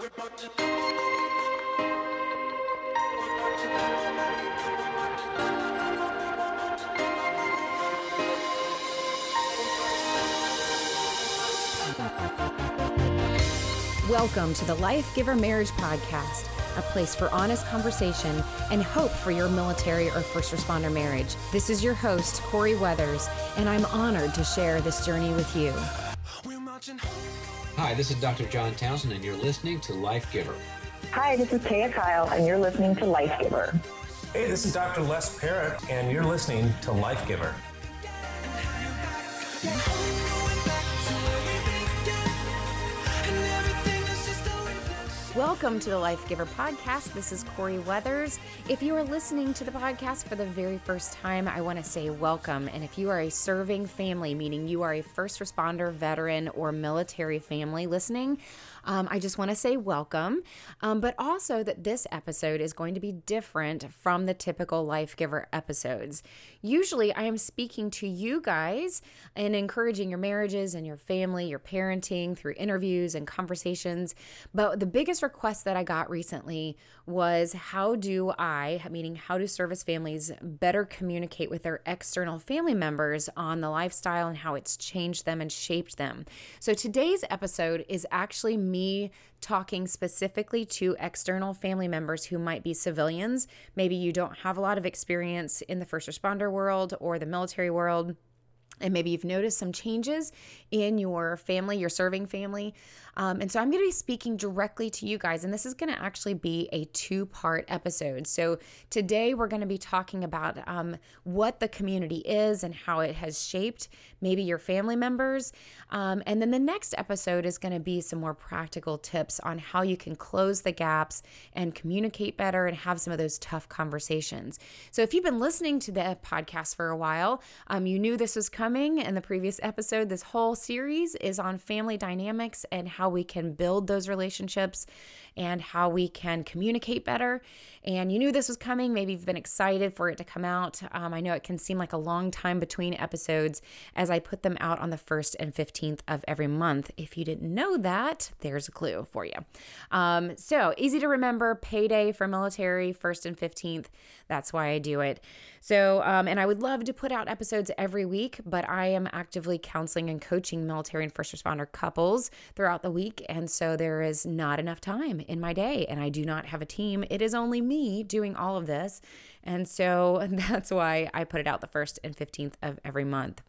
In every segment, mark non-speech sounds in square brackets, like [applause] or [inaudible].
Welcome to the Life Giver Marriage Podcast, a place for honest conversation and hope for your military or first responder marriage. This is your host, Corie Weathers, and I'm honored to share this journey with you. Hi, this is Dr. John Townsend, and you're listening to Life Giver. Hi, this is Taya Kyle, and you're listening to Life Giver. Hey, this is Dr. Les Parrott, and you're listening to Life Giver. Welcome to the Life Giver podcast. This is Corie Weathers. If you are listening to the podcast for the very first time, I want to say welcome. And if you are a serving family, meaning you are a first responder, veteran, or military family listening, um, I just want to say welcome, um, but also that this episode is going to be different from the typical Life Giver episodes. Usually, I am speaking to you guys and encouraging your marriages and your family, your parenting through interviews and conversations. But the biggest request that I got recently was how do I, meaning how do service families better communicate with their external family members on the lifestyle and how it's changed them and shaped them? So today's episode is actually me talking specifically to external family members who might be civilians. Maybe you don't have a lot of experience in the first responder world or the military world and maybe you've noticed some changes in your family, your serving family. Um, and so I'm going to be speaking directly to you guys, and this is going to actually be a two part episode. So today we're going to be talking about um, what the community is and how it has shaped maybe your family members. Um, and then the next episode is going to be some more practical tips on how you can close the gaps and communicate better and have some of those tough conversations. So if you've been listening to the podcast for a while, um, you knew this was coming in the previous episode. This whole series is on family dynamics and how we can build those relationships and how we can communicate better. And you knew this was coming. Maybe you've been excited for it to come out. Um, I know it can seem like a long time between episodes as I put them out on the 1st and 15th of every month. If you didn't know that, there's a clue for you. Um, so easy to remember payday for military, 1st and 15th. That's why I do it. So, um, and I would love to put out episodes every week, but I am actively counseling and coaching military and first responder couples throughout the week. And so there is not enough time in my day, and I do not have a team. It is only me doing all of this. And so [laughs] that's why I put it out the 1st and 15th of every month.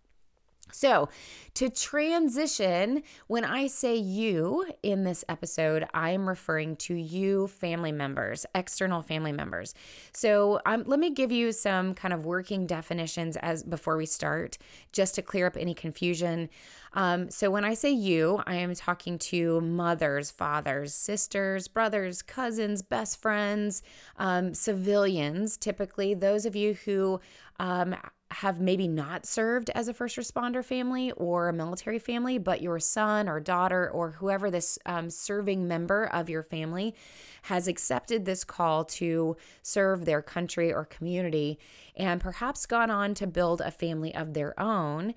So, to transition, when I say you in this episode, I'm referring to you family members, external family members. So, um, let me give you some kind of working definitions as before we start, just to clear up any confusion. Um, so, when I say you, I am talking to mothers, fathers, sisters, brothers, cousins, best friends, um, civilians, typically those of you who um, have maybe not served as a first responder family or a military family, but your son or daughter or whoever this um, serving member of your family has accepted this call to serve their country or community and perhaps gone on to build a family of their own.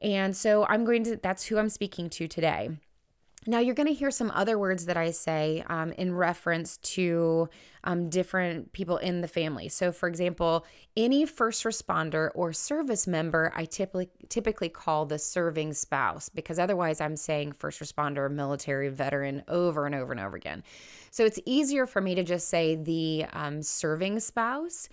And so I'm going to, that's who I'm speaking to today. Now, you're going to hear some other words that I say um, in reference to um, different people in the family. So, for example, any first responder or service member, I typically typically call the serving spouse because otherwise I'm saying first responder, military veteran over and over and over again. So it's easier for me to just say the um, serving spouse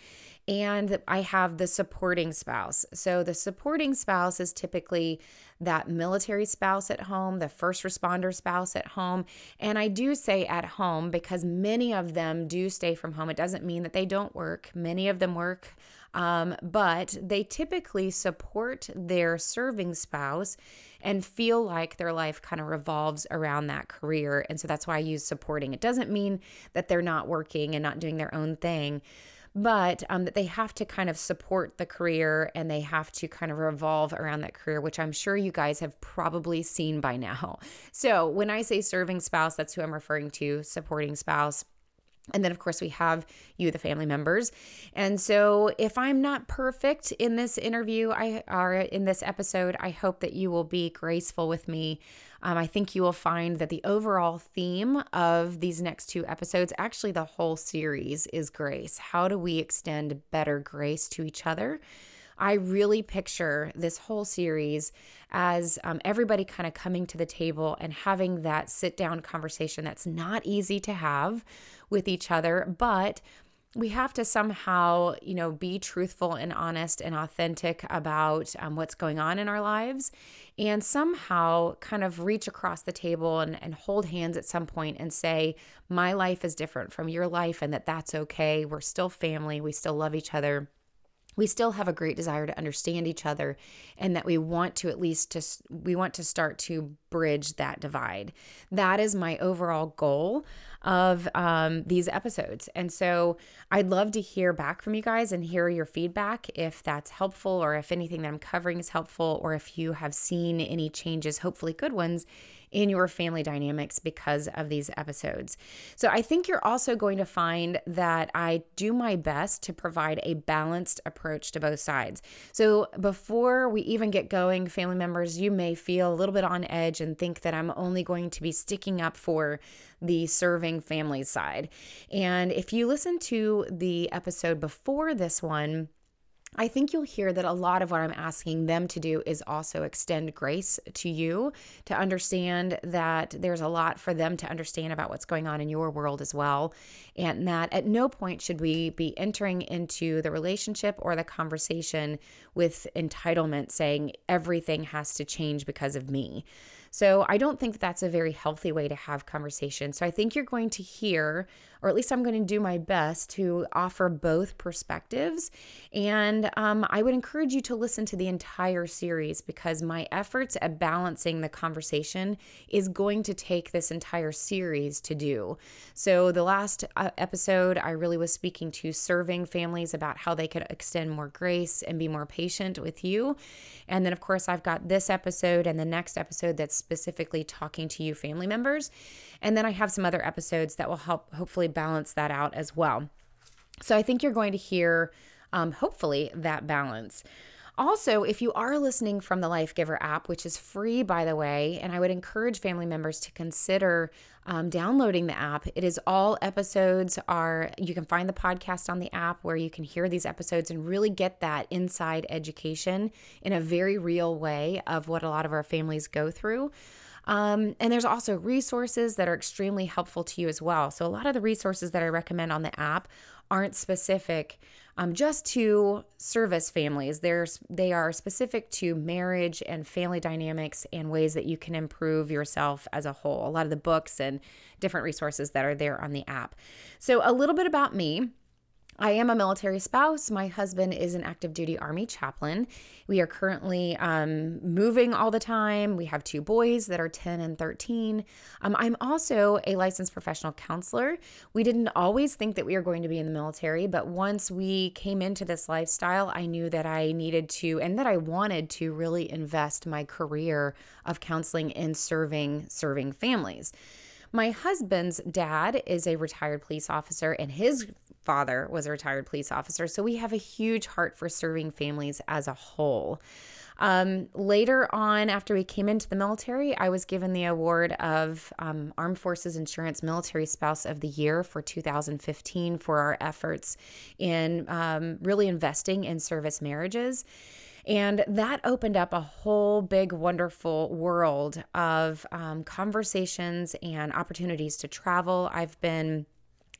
and I have the supporting spouse. So the supporting spouse is typically that military spouse at home, the first responder spouse at home. And I do say at home because many of them do stay from home. It doesn't mean that they don't work, many of them work. Um, but they typically support their serving spouse and feel like their life kind of revolves around that career. And so that's why I use supporting. It doesn't mean that they're not working and not doing their own thing, but um, that they have to kind of support the career and they have to kind of revolve around that career, which I'm sure you guys have probably seen by now. [laughs] So when I say serving spouse, that's who I'm referring to, supporting spouse. And then, of course, we have you, the family members. And so, if I'm not perfect in this interview, I are in this episode, I hope that you will be graceful with me. Um, I think you will find that the overall theme of these next two episodes, actually, the whole series, is grace. How do we extend better grace to each other? I really picture this whole series as um, everybody kind of coming to the table and having that sit down conversation that's not easy to have with each other, but we have to somehow, you know, be truthful and honest and authentic about um, what's going on in our lives and somehow kind of reach across the table and, and hold hands at some point and say, my life is different from your life and that that's okay. We're still family. We still love each other we still have a great desire to understand each other and that we want to at least to we want to start to bridge that divide. That is my overall goal of um, these episodes. And so i'd love to hear back from you guys and hear your feedback if that's helpful or if anything that i'm covering is helpful or if you have seen any changes hopefully good ones in your family dynamics because of these episodes. So I think you're also going to find that I do my best to provide a balanced approach to both sides. So before we even get going, family members, you may feel a little bit on edge and think that I'm only going to be sticking up for the serving families side. And if you listen to the episode before this one, I think you'll hear that a lot of what I'm asking them to do is also extend grace to you to understand that there's a lot for them to understand about what's going on in your world as well. And that at no point should we be entering into the relationship or the conversation with entitlement, saying everything has to change because of me. So I don't think that's a very healthy way to have conversation. So I think you're going to hear, or at least I'm going to do my best to offer both perspectives. And um, I would encourage you to listen to the entire series because my efforts at balancing the conversation is going to take this entire series to do. So the last uh, episode, I really was speaking to serving families about how they could extend more grace and be more patient with you. And then, of course, I've got this episode and the next episode that's specifically talking to you, family members. And then I have some other episodes that will help hopefully balance that out as well. So I think you're going to hear, um, hopefully, that balance. Also, if you are listening from the Life Giver app, which is free, by the way, and I would encourage family members to consider um, downloading the app. It is all episodes are, you can find the podcast on the app where you can hear these episodes and really get that inside education in a very real way of what a lot of our families go through. Um, and there's also resources that are extremely helpful to you as well. So, a lot of the resources that I recommend on the app aren't specific um, just to service families. There's they are specific to marriage and family dynamics and ways that you can improve yourself as a whole. A lot of the books and different resources that are there on the app. So a little bit about me. I am a military spouse. My husband is an active duty Army chaplain. We are currently um, moving all the time. We have two boys that are 10 and 13. Um, I'm also a licensed professional counselor. We didn't always think that we were going to be in the military, but once we came into this lifestyle, I knew that I needed to and that I wanted to really invest my career of counseling in serving serving families. My husband's dad is a retired police officer, and his father was a retired police officer. So we have a huge heart for serving families as a whole. Um, later on, after we came into the military, I was given the award of um, Armed Forces Insurance Military Spouse of the Year for 2015 for our efforts in um, really investing in service marriages. And that opened up a whole big, wonderful world of um, conversations and opportunities to travel. I've been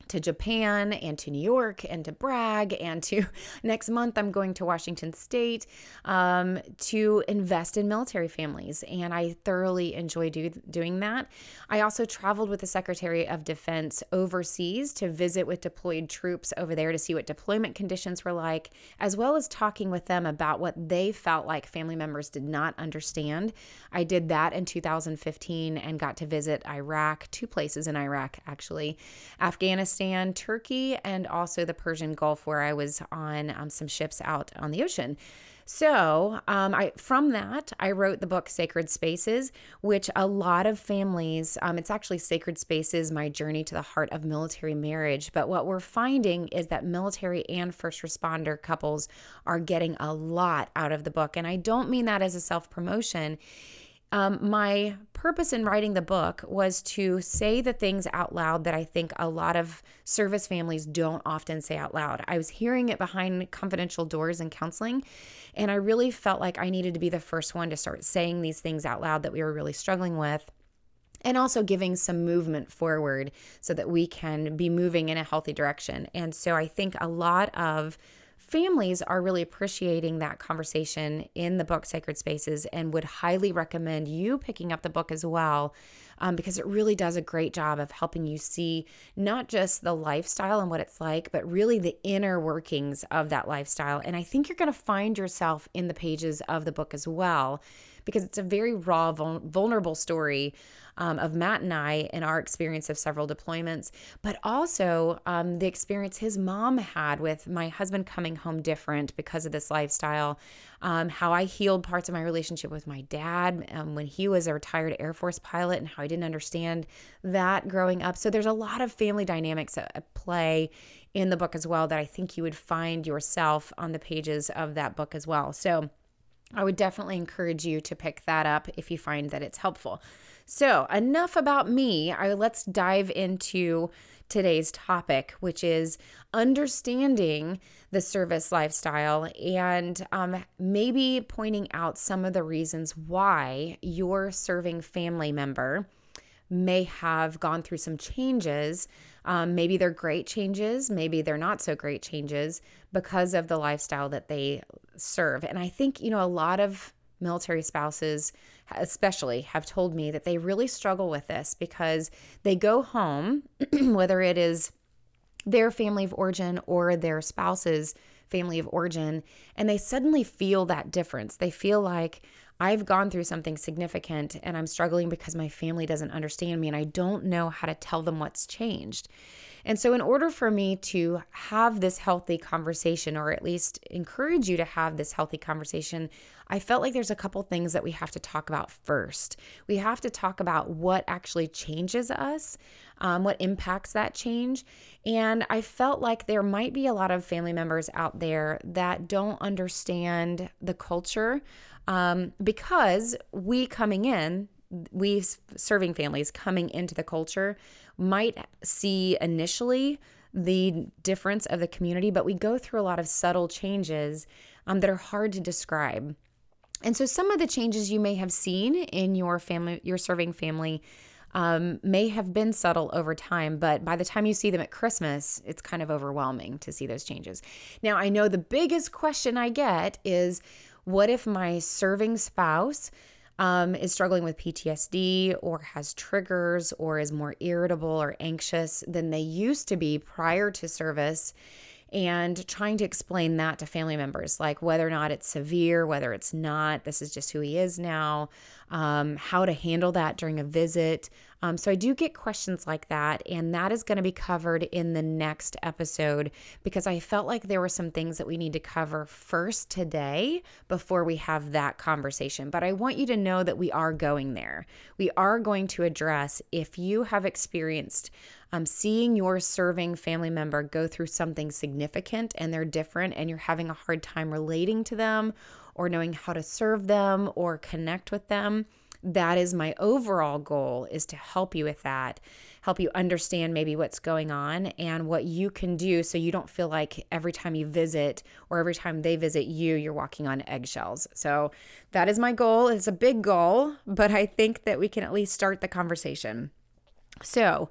to Japan and to New York and to brag and to [laughs] next month I'm going to Washington State um, to invest in military families and I thoroughly enjoy do, doing that. I also traveled with the Secretary of Defense overseas to visit with deployed troops over there to see what deployment conditions were like, as well as talking with them about what they felt like family members did not understand. I did that in 2015 and got to visit Iraq, two places in Iraq actually, Afghanistan Turkey, and also the Persian Gulf, where I was on um, some ships out on the ocean. So, um, I from that I wrote the book Sacred Spaces, which a lot of families. Um, it's actually Sacred Spaces: My Journey to the Heart of Military Marriage. But what we're finding is that military and first responder couples are getting a lot out of the book, and I don't mean that as a self promotion. Um, my purpose in writing the book was to say the things out loud that I think a lot of service families don't often say out loud. I was hearing it behind confidential doors in counseling, and I really felt like I needed to be the first one to start saying these things out loud that we were really struggling with and also giving some movement forward so that we can be moving in a healthy direction. And so I think a lot of families are really appreciating that conversation in the book Sacred Spaces and would highly recommend you picking up the book as well um, because it really does a great job of helping you see not just the lifestyle and what it's like, but really the inner workings of that lifestyle. And I think you're going to find yourself in the pages of the book as well because it's a very raw, vulnerable story um, of Matt and I and our experience of several deployments, but also um, the experience his mom had with my husband coming home different because of this lifestyle. Um, how I healed parts of my relationship with my dad um, when he was a retired Air Force pilot and how I didn't understand that growing up. So there's a lot of family dynamics at play in the book as well that I think you would find yourself on the pages of that book as well. So I would definitely encourage you to pick that up if you find that it's helpful. So, enough about me. I, let's dive into today's topic, which is understanding the service lifestyle and um, maybe pointing out some of the reasons why your serving family member may have gone through some changes. Um, maybe they're great changes, maybe they're not so great changes because of the lifestyle that they serve. And I think, you know, a lot of military spouses especially have told me that they really struggle with this because they go home [clears throat] whether it is their family of origin or their spouse's family of origin and they suddenly feel that difference they feel like I've gone through something significant and I'm struggling because my family doesn't understand me and I don't know how to tell them what's changed. And so, in order for me to have this healthy conversation, or at least encourage you to have this healthy conversation, I felt like there's a couple things that we have to talk about first. We have to talk about what actually changes us, um, what impacts that change. And I felt like there might be a lot of family members out there that don't understand the culture um, because we coming in, we serving families coming into the culture might see initially the difference of the community, but we go through a lot of subtle changes um, that are hard to describe. And so some of the changes you may have seen in your family, your serving family, um, may have been subtle over time, but by the time you see them at Christmas, it's kind of overwhelming to see those changes. Now, I know the biggest question I get is what if my serving spouse um, is struggling with PTSD or has triggers or is more irritable or anxious than they used to be prior to service? And trying to explain that to family members, like whether or not it's severe, whether it's not, this is just who he is now, um, how to handle that during a visit, um, so I do get questions like that, and that is going to be covered in the next episode because I felt like there were some things that we need to cover first today before we have that conversation. But I want you to know that we are going there. We are going to address if you have experienced um, seeing your serving family member go through something significant and they're different, and you're having a hard time relating to them or knowing how to serve them or connect with them that is my overall goal is to help you with that help you understand maybe what's going on and what you can do so you don't feel like every time you visit or every time they visit you you're walking on eggshells. So that is my goal. It's a big goal but i think that we can at least start the conversation. So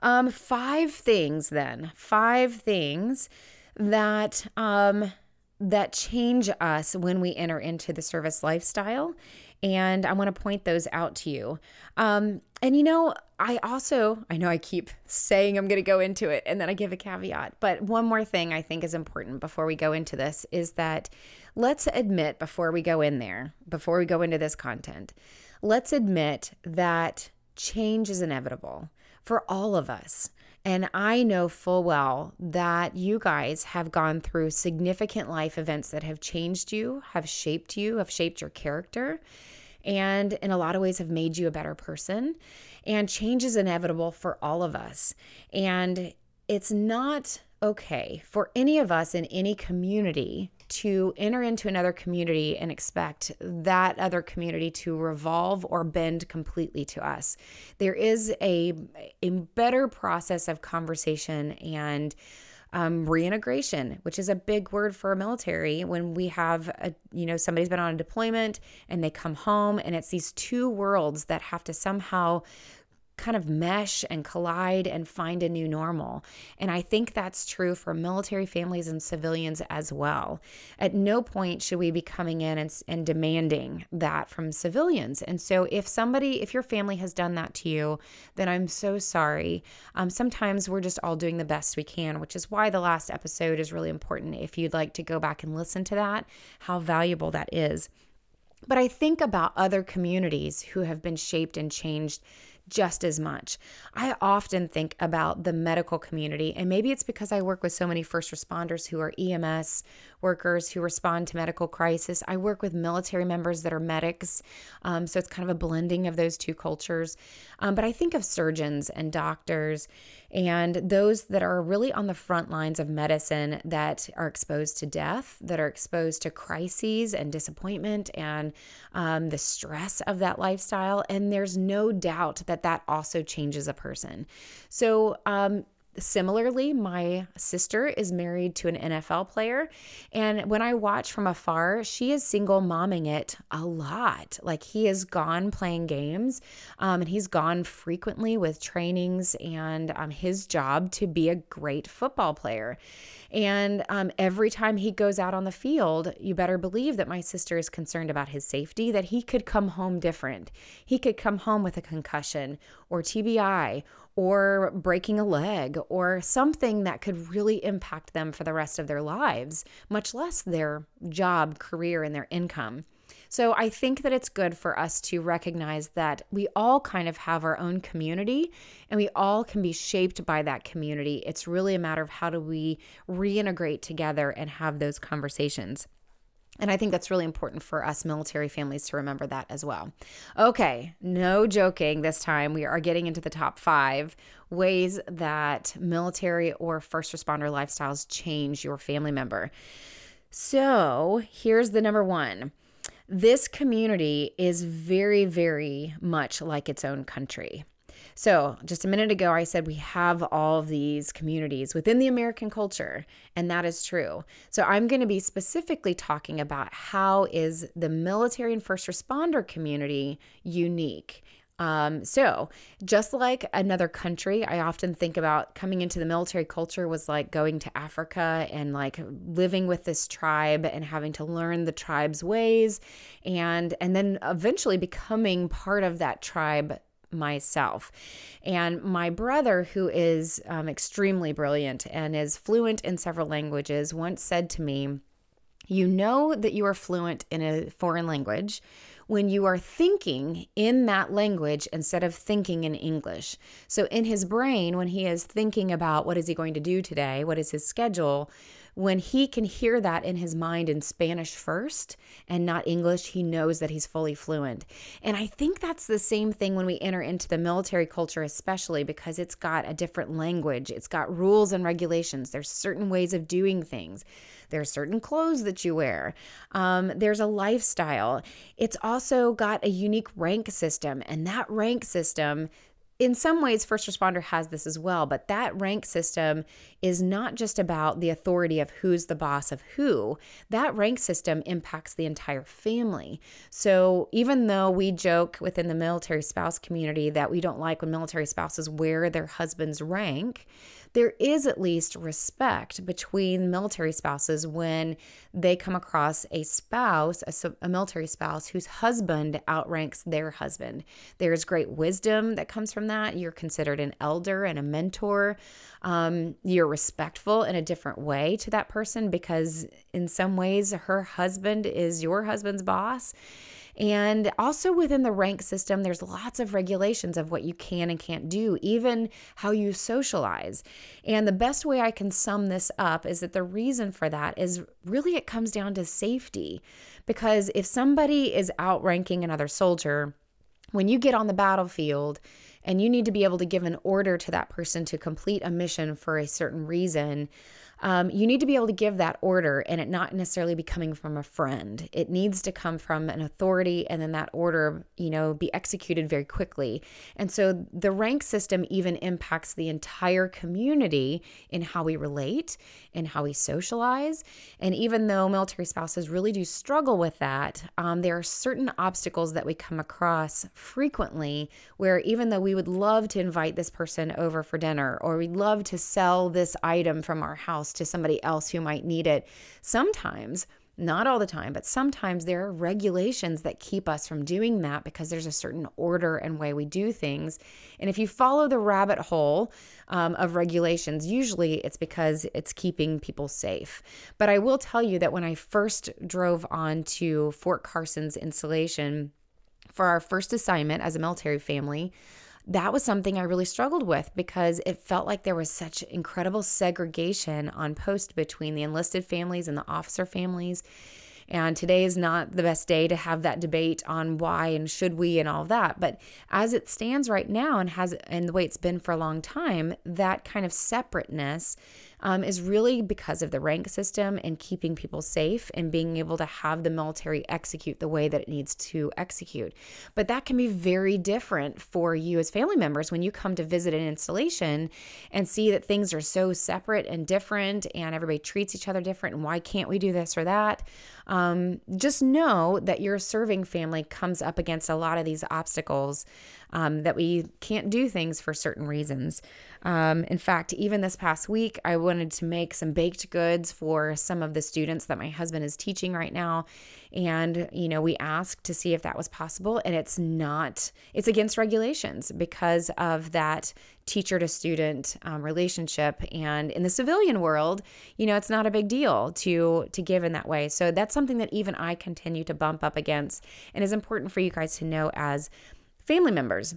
um five things then five things that um that change us when we enter into the service lifestyle and I want to point those out to you. Um, and you know, I also, I know I keep saying I'm going to go into it and then I give a caveat, but one more thing I think is important before we go into this is that let's admit before we go in there, before we go into this content, let's admit that change is inevitable for all of us. And I know full well that you guys have gone through significant life events that have changed you, have shaped you, have shaped your character, and in a lot of ways have made you a better person. And change is inevitable for all of us. And it's not okay for any of us in any community to enter into another community and expect that other community to revolve or bend completely to us. There is a, a better process of conversation and um, reintegration, which is a big word for a military. When we have, a, you know, somebody's been on a deployment and they come home, and it's these two worlds that have to somehow kind of mesh and collide and find a new normal. And I think that's true for military families and civilians as well. At no point should we be coming in and, and demanding that from civilians. And so, if somebody, if your family has done that to you, then I'm so sorry. Um, sometimes we're just all doing the best we can, which is why the last episode is really important. If you'd like to go back and listen to that, how valuable that is. But I think about other communities who have been shaped and changed just as much. I often think about the medical community, and maybe it's because I work with so many first responders who are EMS workers who respond to medical crisis. I work with military members that are medics, um, so it's kind of a blending of those two cultures. Um, but I think of surgeons and doctors and those that are really on the front lines of medicine that are exposed to death, that are exposed to crises and disappointment and um, the stress of that lifestyle. And there's no doubt that that also changes a person. So, um, Similarly, my sister is married to an NFL player. And when I watch from afar, she is single momming it a lot. Like he is gone playing games um, and he's gone frequently with trainings and um, his job to be a great football player. And um, every time he goes out on the field, you better believe that my sister is concerned about his safety, that he could come home different. He could come home with a concussion or TBI or breaking a leg or something that could really impact them for the rest of their lives, much less their job, career, and their income. So I think that it's good for us to recognize that we all kind of have our own community and we all can be shaped by that community. It's really a matter of how do we reintegrate together and have those conversations. And I think that's really important for us military families to remember that as well. Okay, no joking this time. We are getting into the top five ways that military or first responder lifestyles change your family member. So here's the number one this community is very, very much like its own country. So, just a minute ago, I said we have all these communities within the American culture, and that is true. So, I'm going to be specifically talking about how is the military and first responder community unique. Um, so, just like another country, I often think about coming into the military culture was like going to Africa and like living with this tribe and having to learn the tribe's ways and and then eventually becoming part of that tribe myself. And my brother, who is um, extremely brilliant and is fluent in several languages, once said to me, You know that you are fluent in a foreign language when you are thinking in that language instead of thinking in English. So in his brain, when he is thinking about what is he going to do today, what is his schedule, when he can hear that in his mind in Spanish first and not English, he knows that he's fully fluent. And I think that's the same thing when we enter into the military culture, especially because it's got a different language, it's got rules and regulations, there's certain ways of doing things. There's certain clothes that you wear. Um, there's a lifestyle. It's also got a unique rank system, and that rank system in some ways, first responder has this as well, but that rank system is not just about the authority of who's the boss of who. That rank system impacts the entire family. So even though we joke within the military spouse community that we don't like when military spouses wear their husband's rank, there is at least respect between military spouses when they come across a spouse, a, a, military spouse, whose husband outranks their husband. There's great wisdom that comes from that. You're considered an elder and a mentor. Um, you're respectful in a different way to that person because, in some ways, her husband is your husband's boss. And also within the rank system, there's lots of regulations of what you can and can't do, even how you socialize. And the best way I can sum this up is that the reason for that is really it comes down to safety. Because if somebody is outranking another soldier, when you get on the battlefield and you need to be able to give an order to that person to complete a mission for a certain reason, um, you need to be able to give that order and it not necessarily be coming from a friend. It needs to come from an authority and then that order, you know, be executed very quickly. And so the rank system even impacts the entire community in how we relate and how we socialize. And even though military spouses really do struggle with that, um, there are certain obstacles that we come across frequently where even though we would love to invite this person over for dinner or we'd love to sell this item from our house, to somebody else who might need it. Sometimes, not all the time, but sometimes there are regulations that keep us from doing that because there's a certain order and way we do things. And if you follow the rabbit hole um, of regulations, usually it's because it's keeping people safe. But I will tell you that when I first drove on to Fort Carson's installation for our first assignment as a military family, that was something I really struggled with because it felt like there was such incredible segregation on post between the enlisted families and the officer families. And today is not the best day to have that debate on why and should we and all that. But as it stands right now and has and the way it's been for a long time, that kind of separateness um, is really because of the rank system and keeping people safe and being able to have the military execute the way that it needs to execute. But that can be very different for you as family members when you come to visit an installation and see that things are so separate and different and everybody treats each other different. And why can't we do this or that? Um, just know that your serving family comes up against a lot of these obstacles um, that we can't do things for certain reasons. Um, in fact, even this past week, I wanted to make some baked goods for some of the students that my husband is teaching right now. And, you know, we asked to see if that was possible, and it's not, it's against regulations because of that teacher to student um, relationship and in the civilian world you know it's not a big deal to to give in that way so that's something that even i continue to bump up against and is important for you guys to know as family members.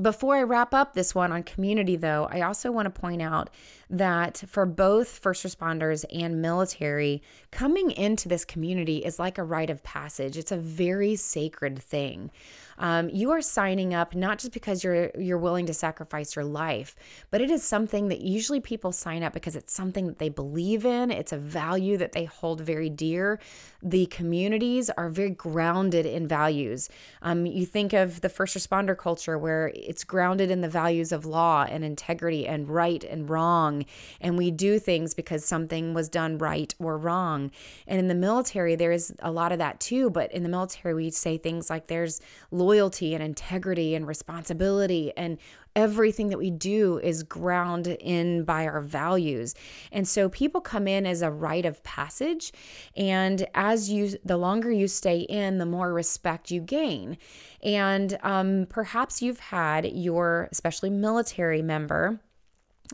Before I wrap up this one on community, though, I also want to point out that for both first responders and military, coming into this community is like a rite of passage. It's a very sacred thing. Um, you are signing up not just because you're you're willing to sacrifice your life, but it is something that usually people sign up because it's something that they believe in. It's a value that they hold very dear. The communities are very grounded in values. Um, you think of the first responder culture where it's grounded in the values of law and integrity and right and wrong, and we do things because something was done right or wrong. And in the military, there is a lot of that too. But in the military, we say things like there's loyalty and integrity and responsibility and everything that we do is ground in by our values. And so people come in as a rite of passage and as you the longer you stay in, the more respect you gain. And um, perhaps you've had your especially military member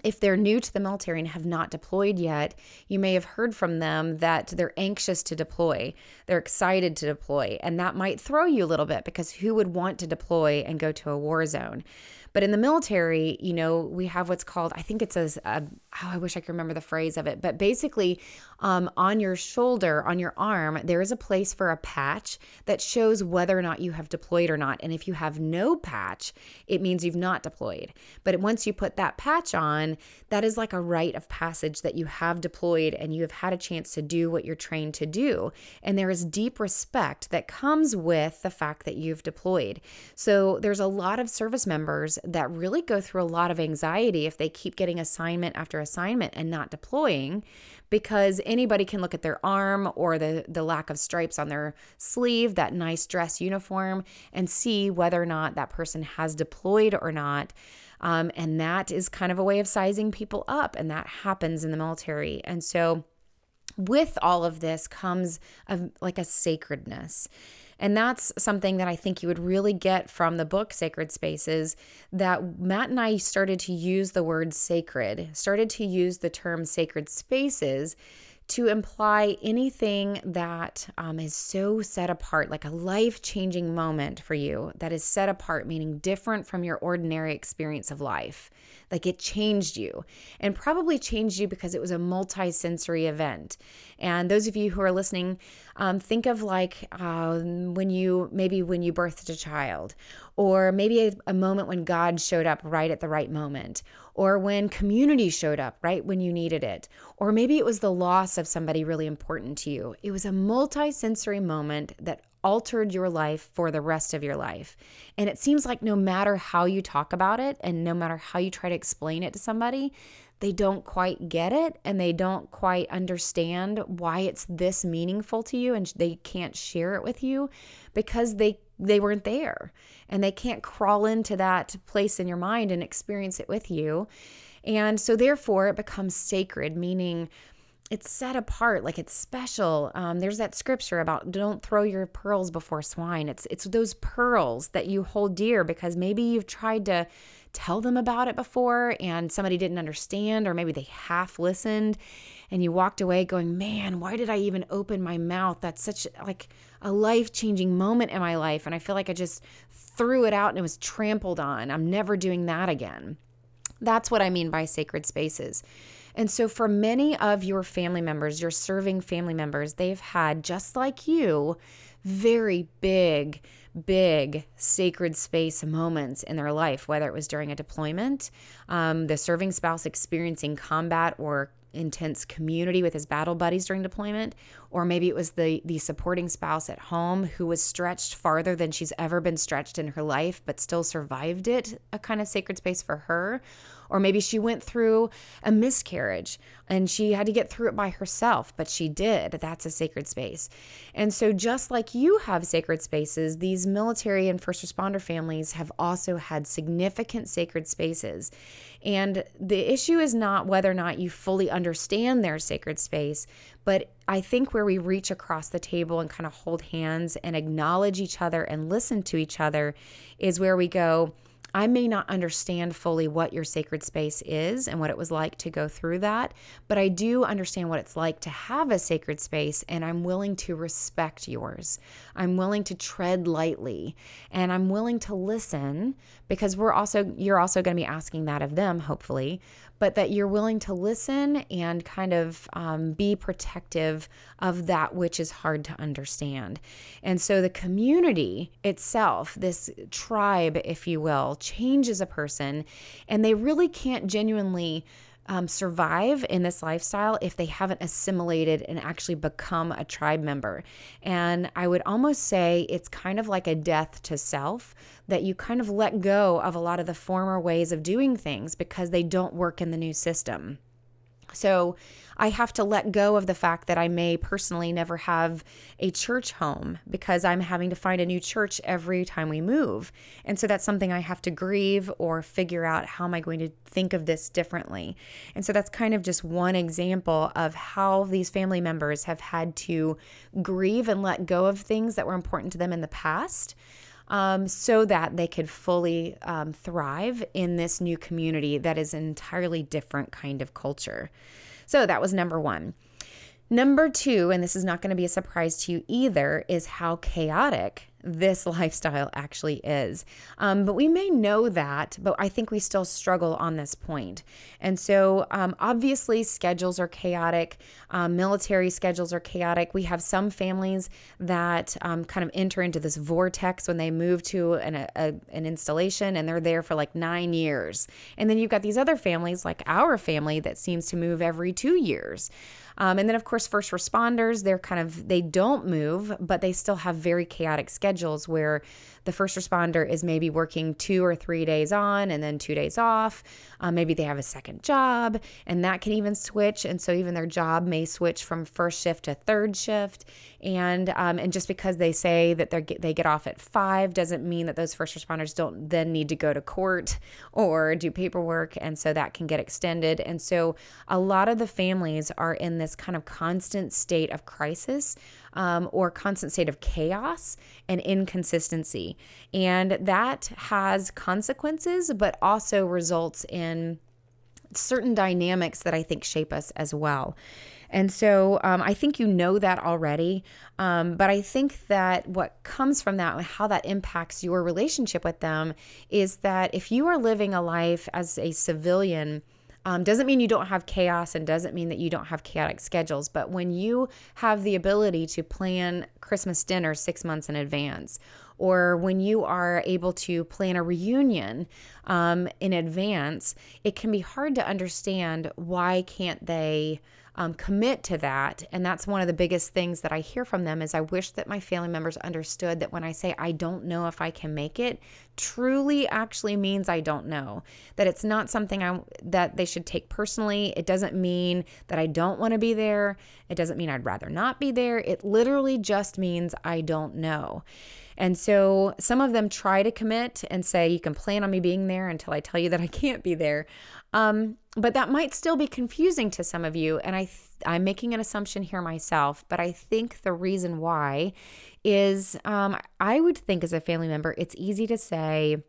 if they're new to the military and have not deployed yet, you may have heard from them that they're anxious to deploy. They're excited to deploy. And that might throw you a little bit because who would want to deploy and go to a war zone? But in the military, you know, we have what's called, I think it's a, a oh, I wish I could remember the phrase of it, but basically, um, on your shoulder, on your arm, there is a place for a patch that shows whether or not you have deployed or not. And if you have no patch, it means you've not deployed. But once you put that patch on, that is like a rite of passage that you have deployed and you have had a chance to do what you're trained to do. And there is deep respect that comes with the fact that you've deployed. So there's a lot of service members that really go through a lot of anxiety if they keep getting assignment after assignment and not deploying because anybody can look at their arm or the, the lack of stripes on their sleeve, that nice dress uniform, and see whether or not that person has deployed or not. Um, and that is kind of a way of sizing people up, and that happens in the military. And so, with all of this comes a, like a sacredness. And that's something that I think you would really get from the book Sacred Spaces that Matt and I started to use the word sacred, started to use the term sacred spaces to imply anything that um, is so set apart, like a life changing moment for you that is set apart, meaning different from your ordinary experience of life. Like it changed you and probably changed you because it was a multi sensory event. And those of you who are listening, um, think of like uh, when you maybe when you birthed a child, or maybe a, a moment when God showed up right at the right moment, or when community showed up right when you needed it, or maybe it was the loss of somebody really important to you. It was a multi sensory moment that altered your life for the rest of your life. And it seems like no matter how you talk about it and no matter how you try to explain it to somebody, they don't quite get it and they don't quite understand why it's this meaningful to you and they can't share it with you because they they weren't there and they can't crawl into that place in your mind and experience it with you. And so therefore it becomes sacred, meaning it's set apart like it's special. Um, there's that scripture about don't throw your pearls before swine. It's it's those pearls that you hold dear because maybe you've tried to tell them about it before and somebody didn't understand or maybe they half listened and you walked away going man why did i even open my mouth? That's such like a life-changing moment in my life. And i feel like i just threw it out and it was trampled on. I'm never doing that again. That's what i mean by sacred spaces and so, for many of your family members, your serving family members, they've had, just like you, very big, big sacred space moments in their life, whether it was during a deployment, um, the serving spouse experiencing combat or intense community with his battle buddies during deployment or maybe it was the the supporting spouse at home who was stretched farther than she's ever been stretched in her life but still survived it a kind of sacred space for her or maybe she went through a miscarriage and she had to get through it by herself, but she did. That's a sacred space. And so, just like you have sacred spaces, these military and first responder families have also had significant sacred spaces. And the issue is not whether or not you fully understand their sacred space, but I think where we reach across the table and kind of hold hands and acknowledge each other and listen to each other is where we go, I may not understand fully what your sacred space is and what it was like to go through that, but I do understand what it's like to have a sacred space, and I'm willing to respect yours. I'm willing to tread lightly, and I'm willing to listen because we're also, you're also going to be asking that of them, hopefully but that you're willing to listen and kind of um, be protective of that which is hard to understand. And so the community itself, this tribe, if you will, changes a person, and they really can't genuinely um, survive in this lifestyle if they haven't assimilated and actually become a tribe member. And I would almost say it's kind of like a death to self that you kind of let go of a lot of the former ways of doing things because they don't work in the new system. So I have to let go of the fact that I may personally never have a church home because I'm having to find a new church every time we move. And so that's something I have to grieve or figure out how am I going to think of this differently. And so that's kind of just one example of how these family members have had to grieve and let go of things that were important to them in the past. Um, so that they could fully um, thrive in this new community that is an entirely different kind of culture. So that was number one. Number two, and this is not going to be a surprise to you either, is how chaotic this [laughs] lifestyle actually is. Um, but we may know that, but I think we still struggle on this point. And so, um, obviously, schedules are chaotic, um, military schedules are chaotic. We have some families that um, kind of enter into this vortex when they move to an, a, an installation and they're there for like nine years. And then you've got these other families, like our family, that seems to move every two years. Um, and then, of course, first responders, they're kind of, they don't move, but they still have very chaotic schedules where the first responder is maybe working two or three days on and then two days off. Um, maybe they have a second job and that can even switch. And so even their job may switch from first shift to third shift. And um, and just because they say that they they get off at five doesn't mean that those first responders don't then need to go to court or do paperwork. And so that can get extended. And so a lot of the families are in this kind of constant state of crisis um, or constant state of chaos and inconsistency. And that has consequences, but also results in certain dynamics that I think shape us as well. And so um, I think you know that already. Um, but I think that what comes from that and how that impacts your relationship with them is that if you are living a life as a civilian, um, doesn't mean you don't have chaos and doesn't mean that you don't have chaotic schedules. But when you have the ability to plan Christmas dinner six months in advance, or when you are able to plan a reunion um, in advance, it can be hard to understand why can't they um, commit to that. And that's one of the biggest things that I hear from them is I wish that my family members understood that when I say I don't know if I can make it, truly actually means I don't know. That it's not something I that they should take personally. It doesn't mean that I don't want to be there. It doesn't mean I'd rather not be there. It literally just means I don't know. And so some of them try to commit and say, you can plan on me being there until I tell you that I can't be there. Um, but that might still be confusing to some of you. And I I'm making an assumption here myself, but I think the reason why is um, I would think as a family member, it's easy to say,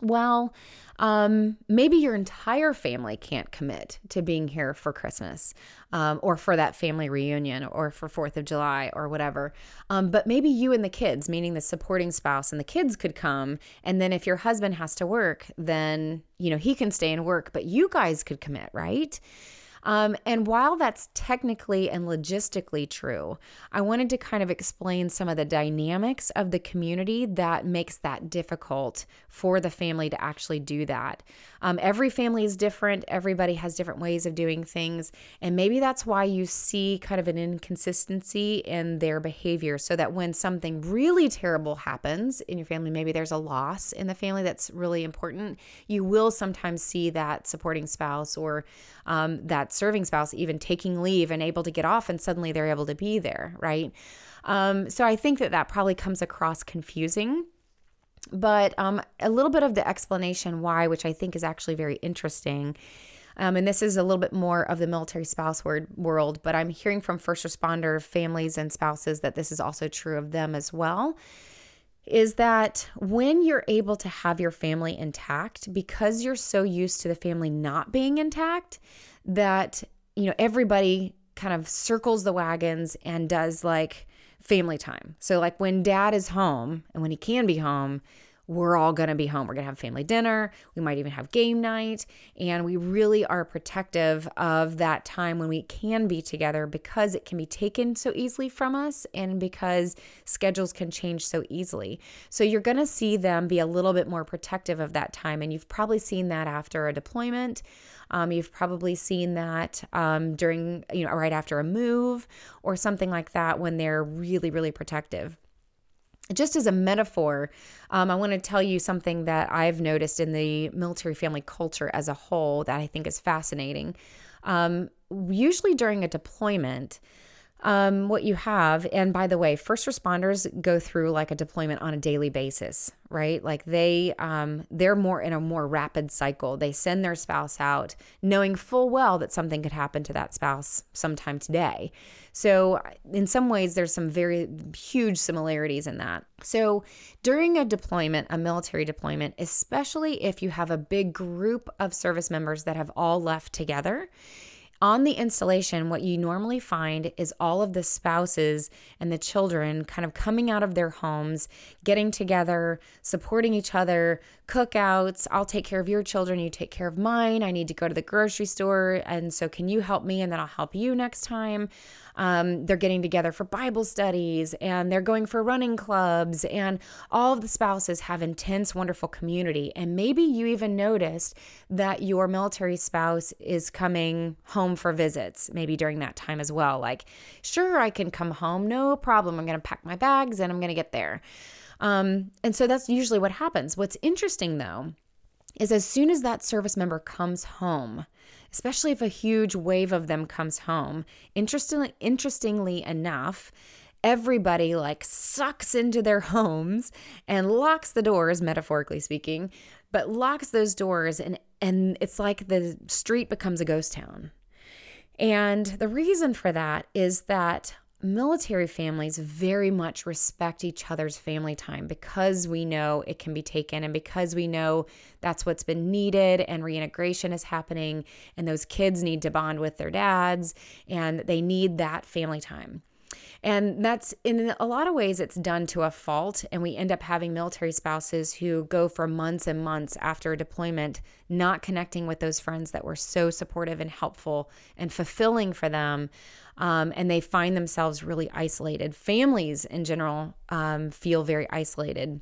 well, um, maybe your entire family can't commit to being here for Christmas um, or for that family reunion or for Fourth of July or whatever. Um, but maybe you and the kids, meaning the supporting spouse and the kids, could come. And then if your husband has to work, then you know he can stay and work, but you guys could commit, right? Um, and while that's technically and logistically true, I wanted to kind of explain some of the dynamics of the community that makes that difficult for the family to actually do that. Um, every family is different, everybody has different ways of doing things. And maybe that's why you see kind of an inconsistency in their behavior, so that when something really terrible happens in your family, maybe there's a loss in the family that's really important, you will sometimes see that supporting spouse or um, that serving spouse even taking leave and able to get off, and suddenly they're able to be there, right? Um, so I think that that probably comes across confusing. But um, a little bit of the explanation why, which I think is actually very interesting. Um, and this is a little bit more of the military spouse word, world, but I'm hearing from first responder families and spouses that this is also true of them as well is that when you're able to have your family intact, because you're so used to the family not being intact, that, you know, everybody kind of circles the wagons and does like family time. So, like when dad is home and when he can be home, we're all going to be home. We're going to have family dinner. We might even have game night. And we really are protective of that time when we can be together because it can be taken so easily from us and because schedules can change so easily. So you're going to see them be a little bit more protective of that time. And you've probably seen that after a deployment. Um, you've probably seen that um, during, you know, right after a move or something like that when they're really, really protective just as a metaphor, um, I want to tell you something that I've noticed in the military family culture as a whole that I think is fascinating. Um, usually during a deployment, um, what you have, and by the way, first responders go through like a deployment on a daily basis, right? Like they, um, they're more in a more rapid cycle. They send their spouse out knowing full well that something could happen to that spouse sometime today. So, in some ways, there's some very huge similarities in that. So, during a deployment, a military deployment, especially if you have a big group of service members that have all left together, on the installation, what you normally find is all of the spouses and the children kind of coming out of their homes, getting together, supporting each other, cookouts. I'll take care of your children, you take care of mine. I need to go to the grocery store. And so, can you help me? And then I'll help you next time. Um, they're getting together for Bible studies and they're going for running clubs, and all of the spouses have intense, wonderful community. And maybe you even noticed that your military spouse is coming home for visits, maybe during that time as well. Like, sure, I can come home, no problem. I'm going to pack my bags and I'm going to get there. Um, and so that's usually what happens. What's interesting though is as soon as that service member comes home, especially if a huge wave of them comes home. Interestingly, interestingly enough, everybody like sucks into their [laughs] homes and locks the doors, metaphorically speaking, but locks those doors and and it's like the street becomes a ghost town. And the reason for that is that military families very much respect each other's family time because we know it can be taken and because we know that's what's been needed and reintegration is happening and those kids need to bond with their dads and they need that family time. And that's in a lot of ways, it's done to a fault. And we end up having military spouses who go for months and months after a deployment, not connecting with those friends that were so supportive and helpful and fulfilling for them. Um, and they find themselves really isolated. Families in general um, feel very isolated.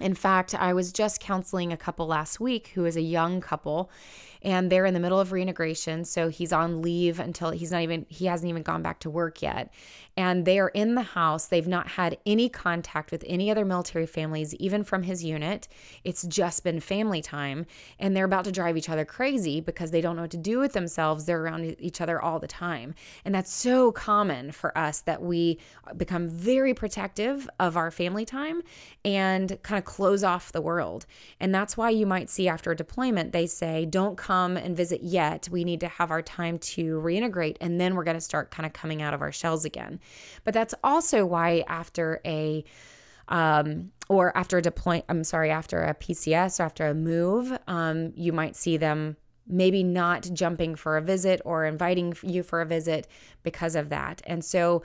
In fact, I was just counseling a couple last week who is a young couple and they're in the middle of reintegration. So he's on leave until he's not even, he hasn't even gone back to work yet. And they are in the house. They've not had any contact with any other military families, even from his unit. It's just been family time. And they're about to drive each other crazy because they don't know what to do with themselves. They're around each other all the time. And that's so common for us that we become very protective of our family time and kind of close off the world. And that's why you might see after a deployment, they say, don't come and visit yet. We need to have our time to reintegrate, and then we're going to start kind of coming out of our shells again. But that's also why after a um, or after a deploy, I'm sorry, after a PCS or after a move, um, you might see them maybe not jumping for a visit or inviting you for a visit because of that. And so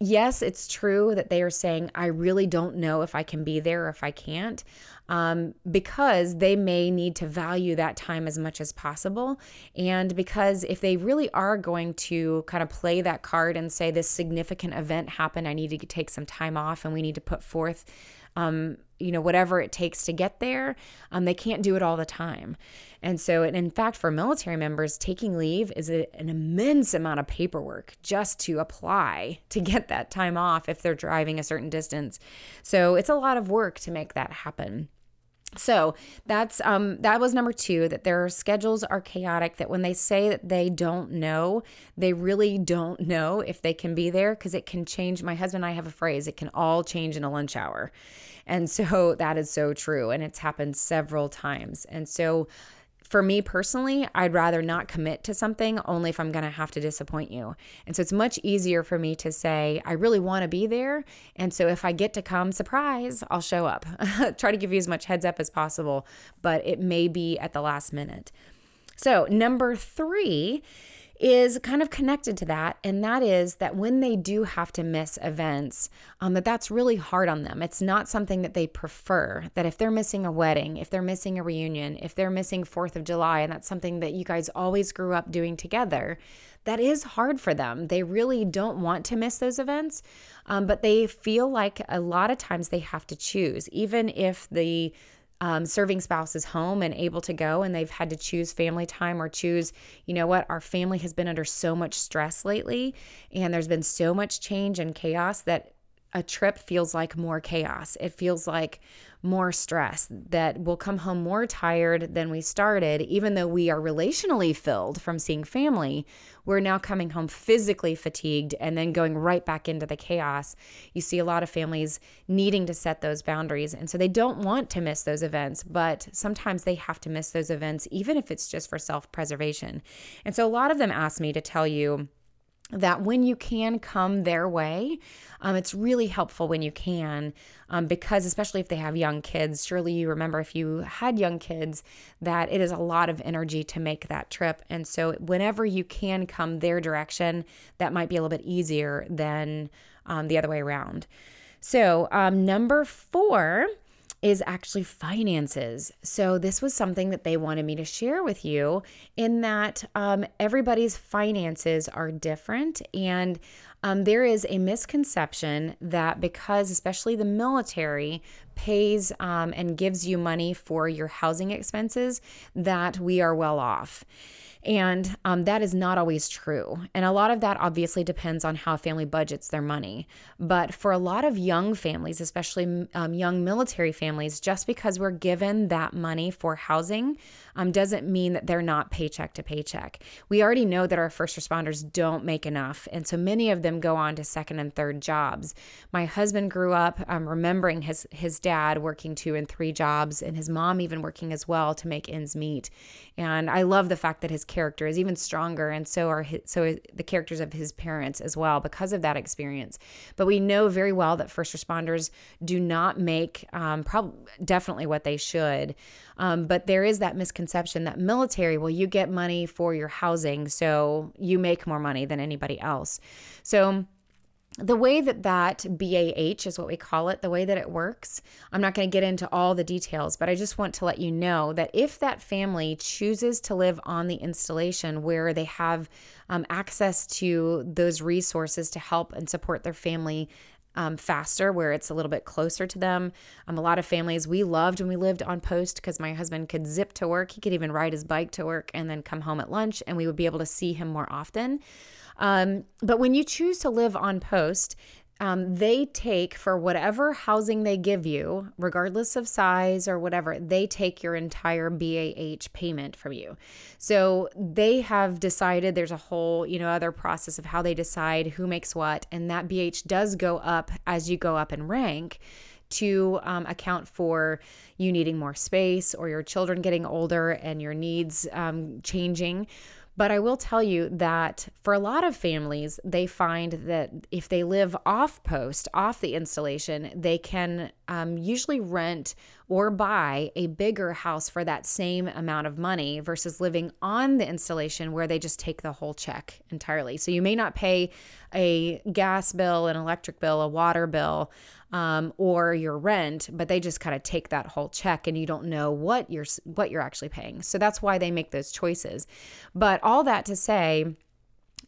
yes, it's true that they are saying, I really don't know if I can be there or if I can't, um, because they may need to value that time as much as possible. And because if they really are going to kind of play that card and say, this significant event happened, I need to take some time off and we need to put forth um, you know, whatever it takes to get there. Um, they can't do it all the time. And so, and in fact, for military members, taking leave is a, an immense amount of paperwork just to apply [laughs] to get that time off if they're driving a certain distance. So it's a lot of work to make that happen. So that's um that was number 2 that their schedules are chaotic that when they say that they don't know, they really don't know if they can be there because it can change. My husband and I have a phrase, it can all change in a lunch hour. And so [laughs] that is so true and it's happened several times. And so for me personally, I'd rather not commit to something only if I'm going to have to disappoint you. And so it's much easier for me to say, I really want to be there. And so if I get to come, surprise, I'll show up. [laughs] Try to give you as much heads up as possible, but it may be at the last minute. So, number three is kind of connected to that and that is that when they do have to miss events um, that that's really hard on them. It's not something that they prefer that if they're missing a wedding if they're missing a reunion if they're missing fourth of july and that's something that you guys always grew up doing together that is hard for them. They really don't want to miss those events um, but they feel like a lot of times they have to choose. Even if the um, serving spouses home and able to go and they've had to choose family time or choose, you know what, our family has been under so much stress lately and there's been so much change and chaos that a trip feels like more chaos. It feels like more stress, that we'll come home more tired than we started, even though we are relationally filled from seeing family. We're now coming home physically fatigued and then going right back into the chaos. You see a lot of families needing to set those boundaries. And so they don't want to miss those events, but sometimes they have to miss those events, even if it's just for self preservation. And so a lot of them ask me to tell you that when you can come their way, um, it's really helpful when you can, um, because especially if they have young kids, surely you remember if you had young kids that it is a lot of energy to make that trip. And so, whenever you can come their direction, that might be a little bit easier than um, the other way around. So, um, number four is actually finances. So, this was something that they wanted me to share with you in that um, everybody's finances are different. And um, there is a misconception that because, especially the military, pays um, and gives you money for your housing expenses, that we are well off. And um, that is not always true. And a lot of that obviously depends on how a family budgets their money. But for a lot of young families, especially um, young military families, just because we're given that money for housing um, doesn't mean that they're not paycheck to paycheck. We already know that our first responders don't make enough. And so many of them go on to second and third jobs. My husband grew up um, remembering his, his dad working two and three jobs and his mom even working as well to make ends meet. And I love the fact that his character is even stronger. And so are his, so the characters of his parents as well because of that experience. But we know very well that first responders do not make um, probably definitely what they should. Um, but there is that misconception that military, well, you get money for your housing, so you make more money than anybody else. So the way that that BAH is what we call it, the way that it works, I'm not going to get into all the details, but I just want to let you know that if that family chooses to live on the installation where they have um, access to those resources to help and support their family um, faster, where it's a little bit closer to them. Um, a lot of families we loved when we lived on post because my husband could zip to work. He could even ride his bike to work and then come home at lunch, and we would be able to see him more often. Um, but when you choose to live on post, um, they take for whatever housing they give you, regardless of size or whatever, they take your entire BAH payment from you. So they have decided there's a whole, you know, other process of how they decide who makes what, and that BH does go up as you go up in rank to um, account for you needing more space or your children getting older and your needs um, changing. But I will tell you that for a lot of families, they find that if they live off post, off the installation, they can um, usually rent or buy a bigger house for that same amount of money versus living on the installation where they just take the whole check entirely. So you may not pay a gas bill, an electric bill, a water bill, um, or your rent, but they just kind of take that whole check and you don't know what you're what you're actually paying. So that's why they make those choices. But all that to say,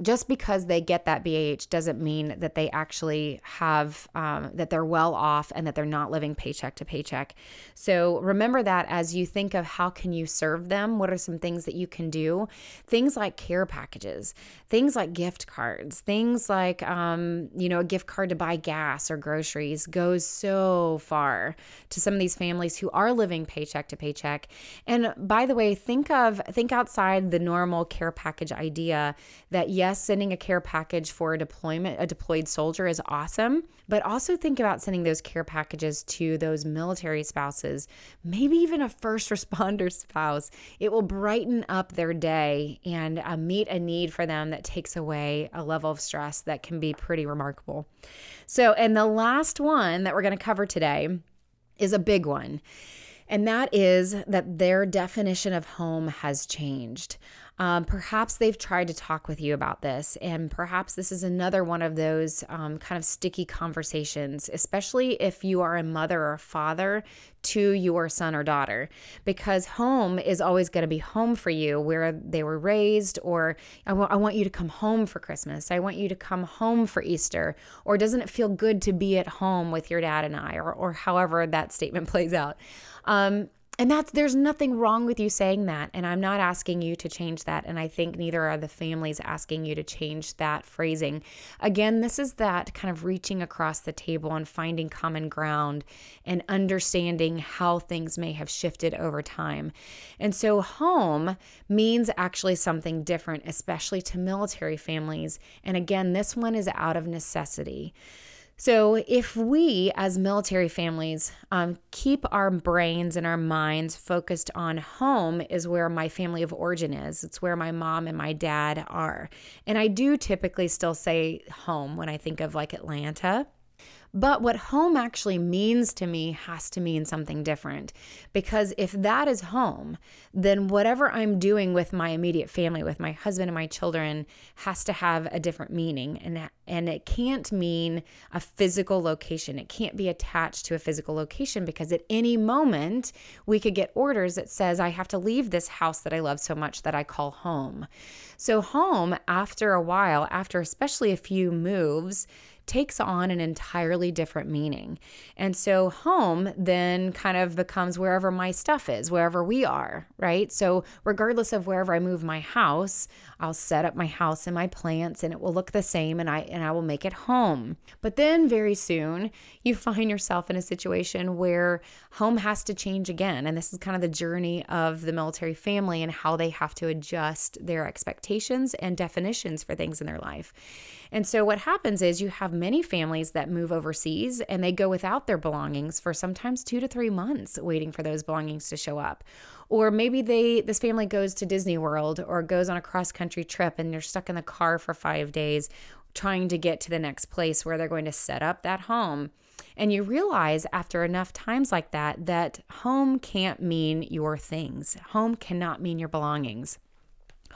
just because they get that BAH doesn't mean that they actually have, um, that they're well off and that they're not living paycheck to paycheck. So remember that as you think of how can you serve them, what are some things that you can do? Things like care packages, things like gift cards, things like, um, you know, a gift card to buy gas or groceries goes so far to some of these families who are living paycheck to paycheck. And by the way, think of, think outside the normal care package idea that yes, yes, sending a care package for a deployment, a deployed soldier is awesome, but also think about sending those care packages to those military spouses, maybe even a first [laughs] responder spouse. It will brighten up their day and uh, meet a need for them that takes away a level of stress that can be pretty remarkable. So, and the last one that we're going to cover today is a big one. And that is that their definition of home has changed. Um, perhaps they've tried to talk with you about this, and perhaps this is another one of those um, kind of sticky conversations, especially if you are a mother or a father to your son or daughter, because home is always going to be home for you where they were raised, or I, w- I want you to come home for Christmas, I want you to come home for Easter, or doesn't it feel good to be at home with your dad and I, or, or however that statement [laughs] plays out. Um, and that's there's nothing wrong with you saying that and i'm not asking you to change that and i think neither are the families asking you to change that phrasing. Again this is that kind of reaching across the table and finding common ground and understanding how things may have shifted over time. And so home means actually something different especially to military families. And again this one is out of necessity so, if we as military families um, keep our brains and our minds focused on home, is where my family of origin is. It's where my mom and my dad are. And I do typically still say home when I think of like Atlanta but what home actually means to me has to mean something different. Because if that is home, then whatever I'm doing with my immediate family, with my husband and my children, has to have a different meaning. And, and it can't mean a physical location. It can't be attached to a physical location because at any moment we could get orders that says, I have to leave this house that I love so much that I call home. So, home, after a while, after especially a few moves, takes on an entirely different meaning. And so home then kind of becomes wherever my stuff is, wherever we are, right? So regardless of wherever I move my house, I'll set up my house and my plants and it will look the same and I and I will make it home. But then very soon you find yourself in a situation where home has to change again. And this is kind of the journey of the military family and how they have to adjust their expectations and definitions for things in their life. And so what happens is you have many families that move overseas and they go without their belongings for sometimes 2 to 3 months waiting for those belongings to show up. Or maybe they this family goes to Disney World or goes on a cross country trip and they're stuck in the car for 5 days trying to get to the next place where they're going to set up that home. And you realize after enough times like that that home can't mean your things. Home cannot mean your belongings.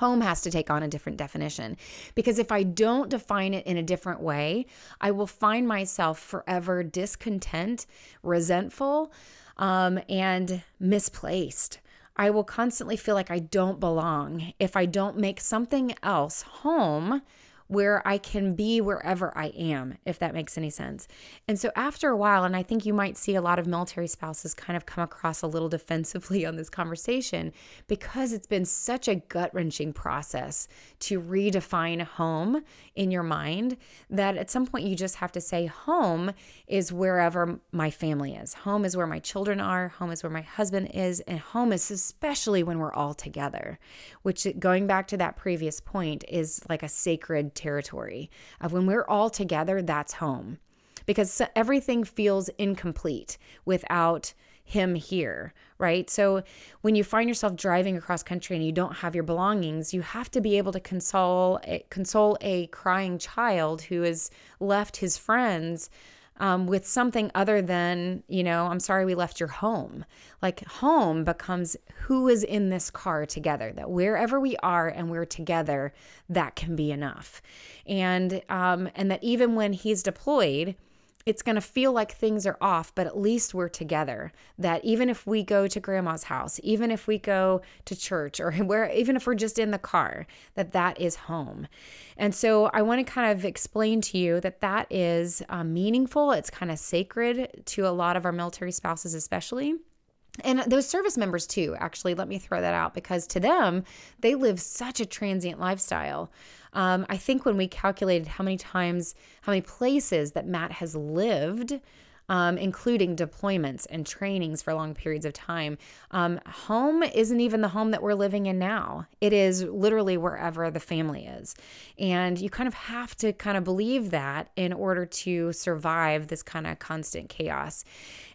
Home has to take on a different definition because if I don't define it in a different way, I will find myself forever discontent, resentful, um, and misplaced. I will constantly feel like I don't belong if I don't make something else home where I can be wherever I am, if that makes any sense. And so after a while, and I think you might see a lot of military spouses kind of come across a little [laughs] defensively on this conversation because it's been such a gut wrenching process to redefine home in your mind that at some point you just have to say, home is wherever my family is. Home is where my children are. Home is where my husband is. And home is especially when we're all together, which going back to that previous point is like a sacred territory of when we're all together, that's home because everything feels incomplete without him here, right? So when you find yourself driving across country and you don't have your belongings, you have to be able to console eh, console a crying child who has left his friends um, with something other than, you know, I'm sorry we left your home. Like home becomes who is in this car together, that wherever we are and we're together, that can be enough. And, um, and that even when he's deployed, it's going to feel like things are off, but at least we're together. That even if we go to grandma's house, even if we go to church, or [laughs] where, even if we're just in the car, that that is home. And so I want to kind of explain to you that that is uh, meaningful. It's kind of sacred to a lot of our military spouses, especially. And those service members, too, actually, let me throw that out because to them, they live such a transient lifestyle. Um, I think when we calculated how many times, how many places that Matt has lived, um, including deployments and trainings for long periods of time. Um, home isn't even the home that we're living in now. It is literally wherever the family is. And you kind of have to kind of believe that in order to survive this kind of constant chaos.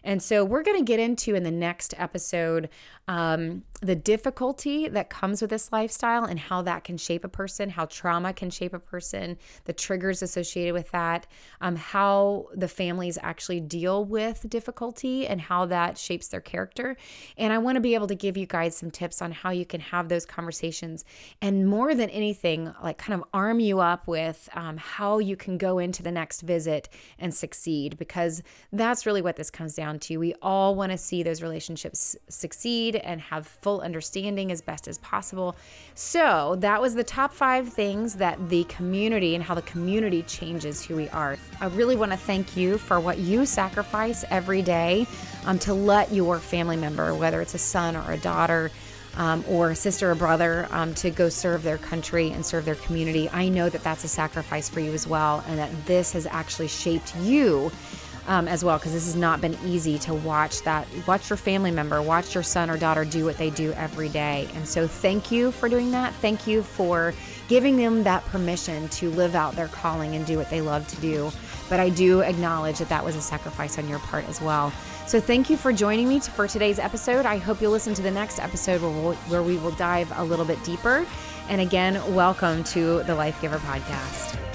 And so we're going to get into in the next episode um, the difficulty that comes with this lifestyle and how that can shape a person, how trauma can shape a person, the triggers associated with that, um, how the families actually deal with difficulty and how that shapes their character. And I want to be able to give you guys some tips on how you can have those conversations and more than anything, like kind of arm you up with um, how you can go into the next visit and succeed because that's really what this comes down to. We all want to see those relationships succeed and have full understanding as best as possible. So, that was the top five things that the community and how the community changes who we are. I really want to thank you for what you sacrifice every day um, to let your family member, whether it's a son or a daughter, um, or a sister or brother um, to go serve their country and serve their community. I know that that's a sacrifice for you as well, and that this has actually shaped you um, as well because this has not been easy to watch that watch your family member watch your son or daughter do what they do every day. And so thank you for doing that. Thank you for giving them that permission to live out their calling and do what they love to do. But i do acknowledge that that was a sacrifice on your part as well. So thank you for joining me for today's episode. I hope you'll listen to the next episode where, we'll, where we will dive a little bit deeper. And again welcome to the Lifegiver podcast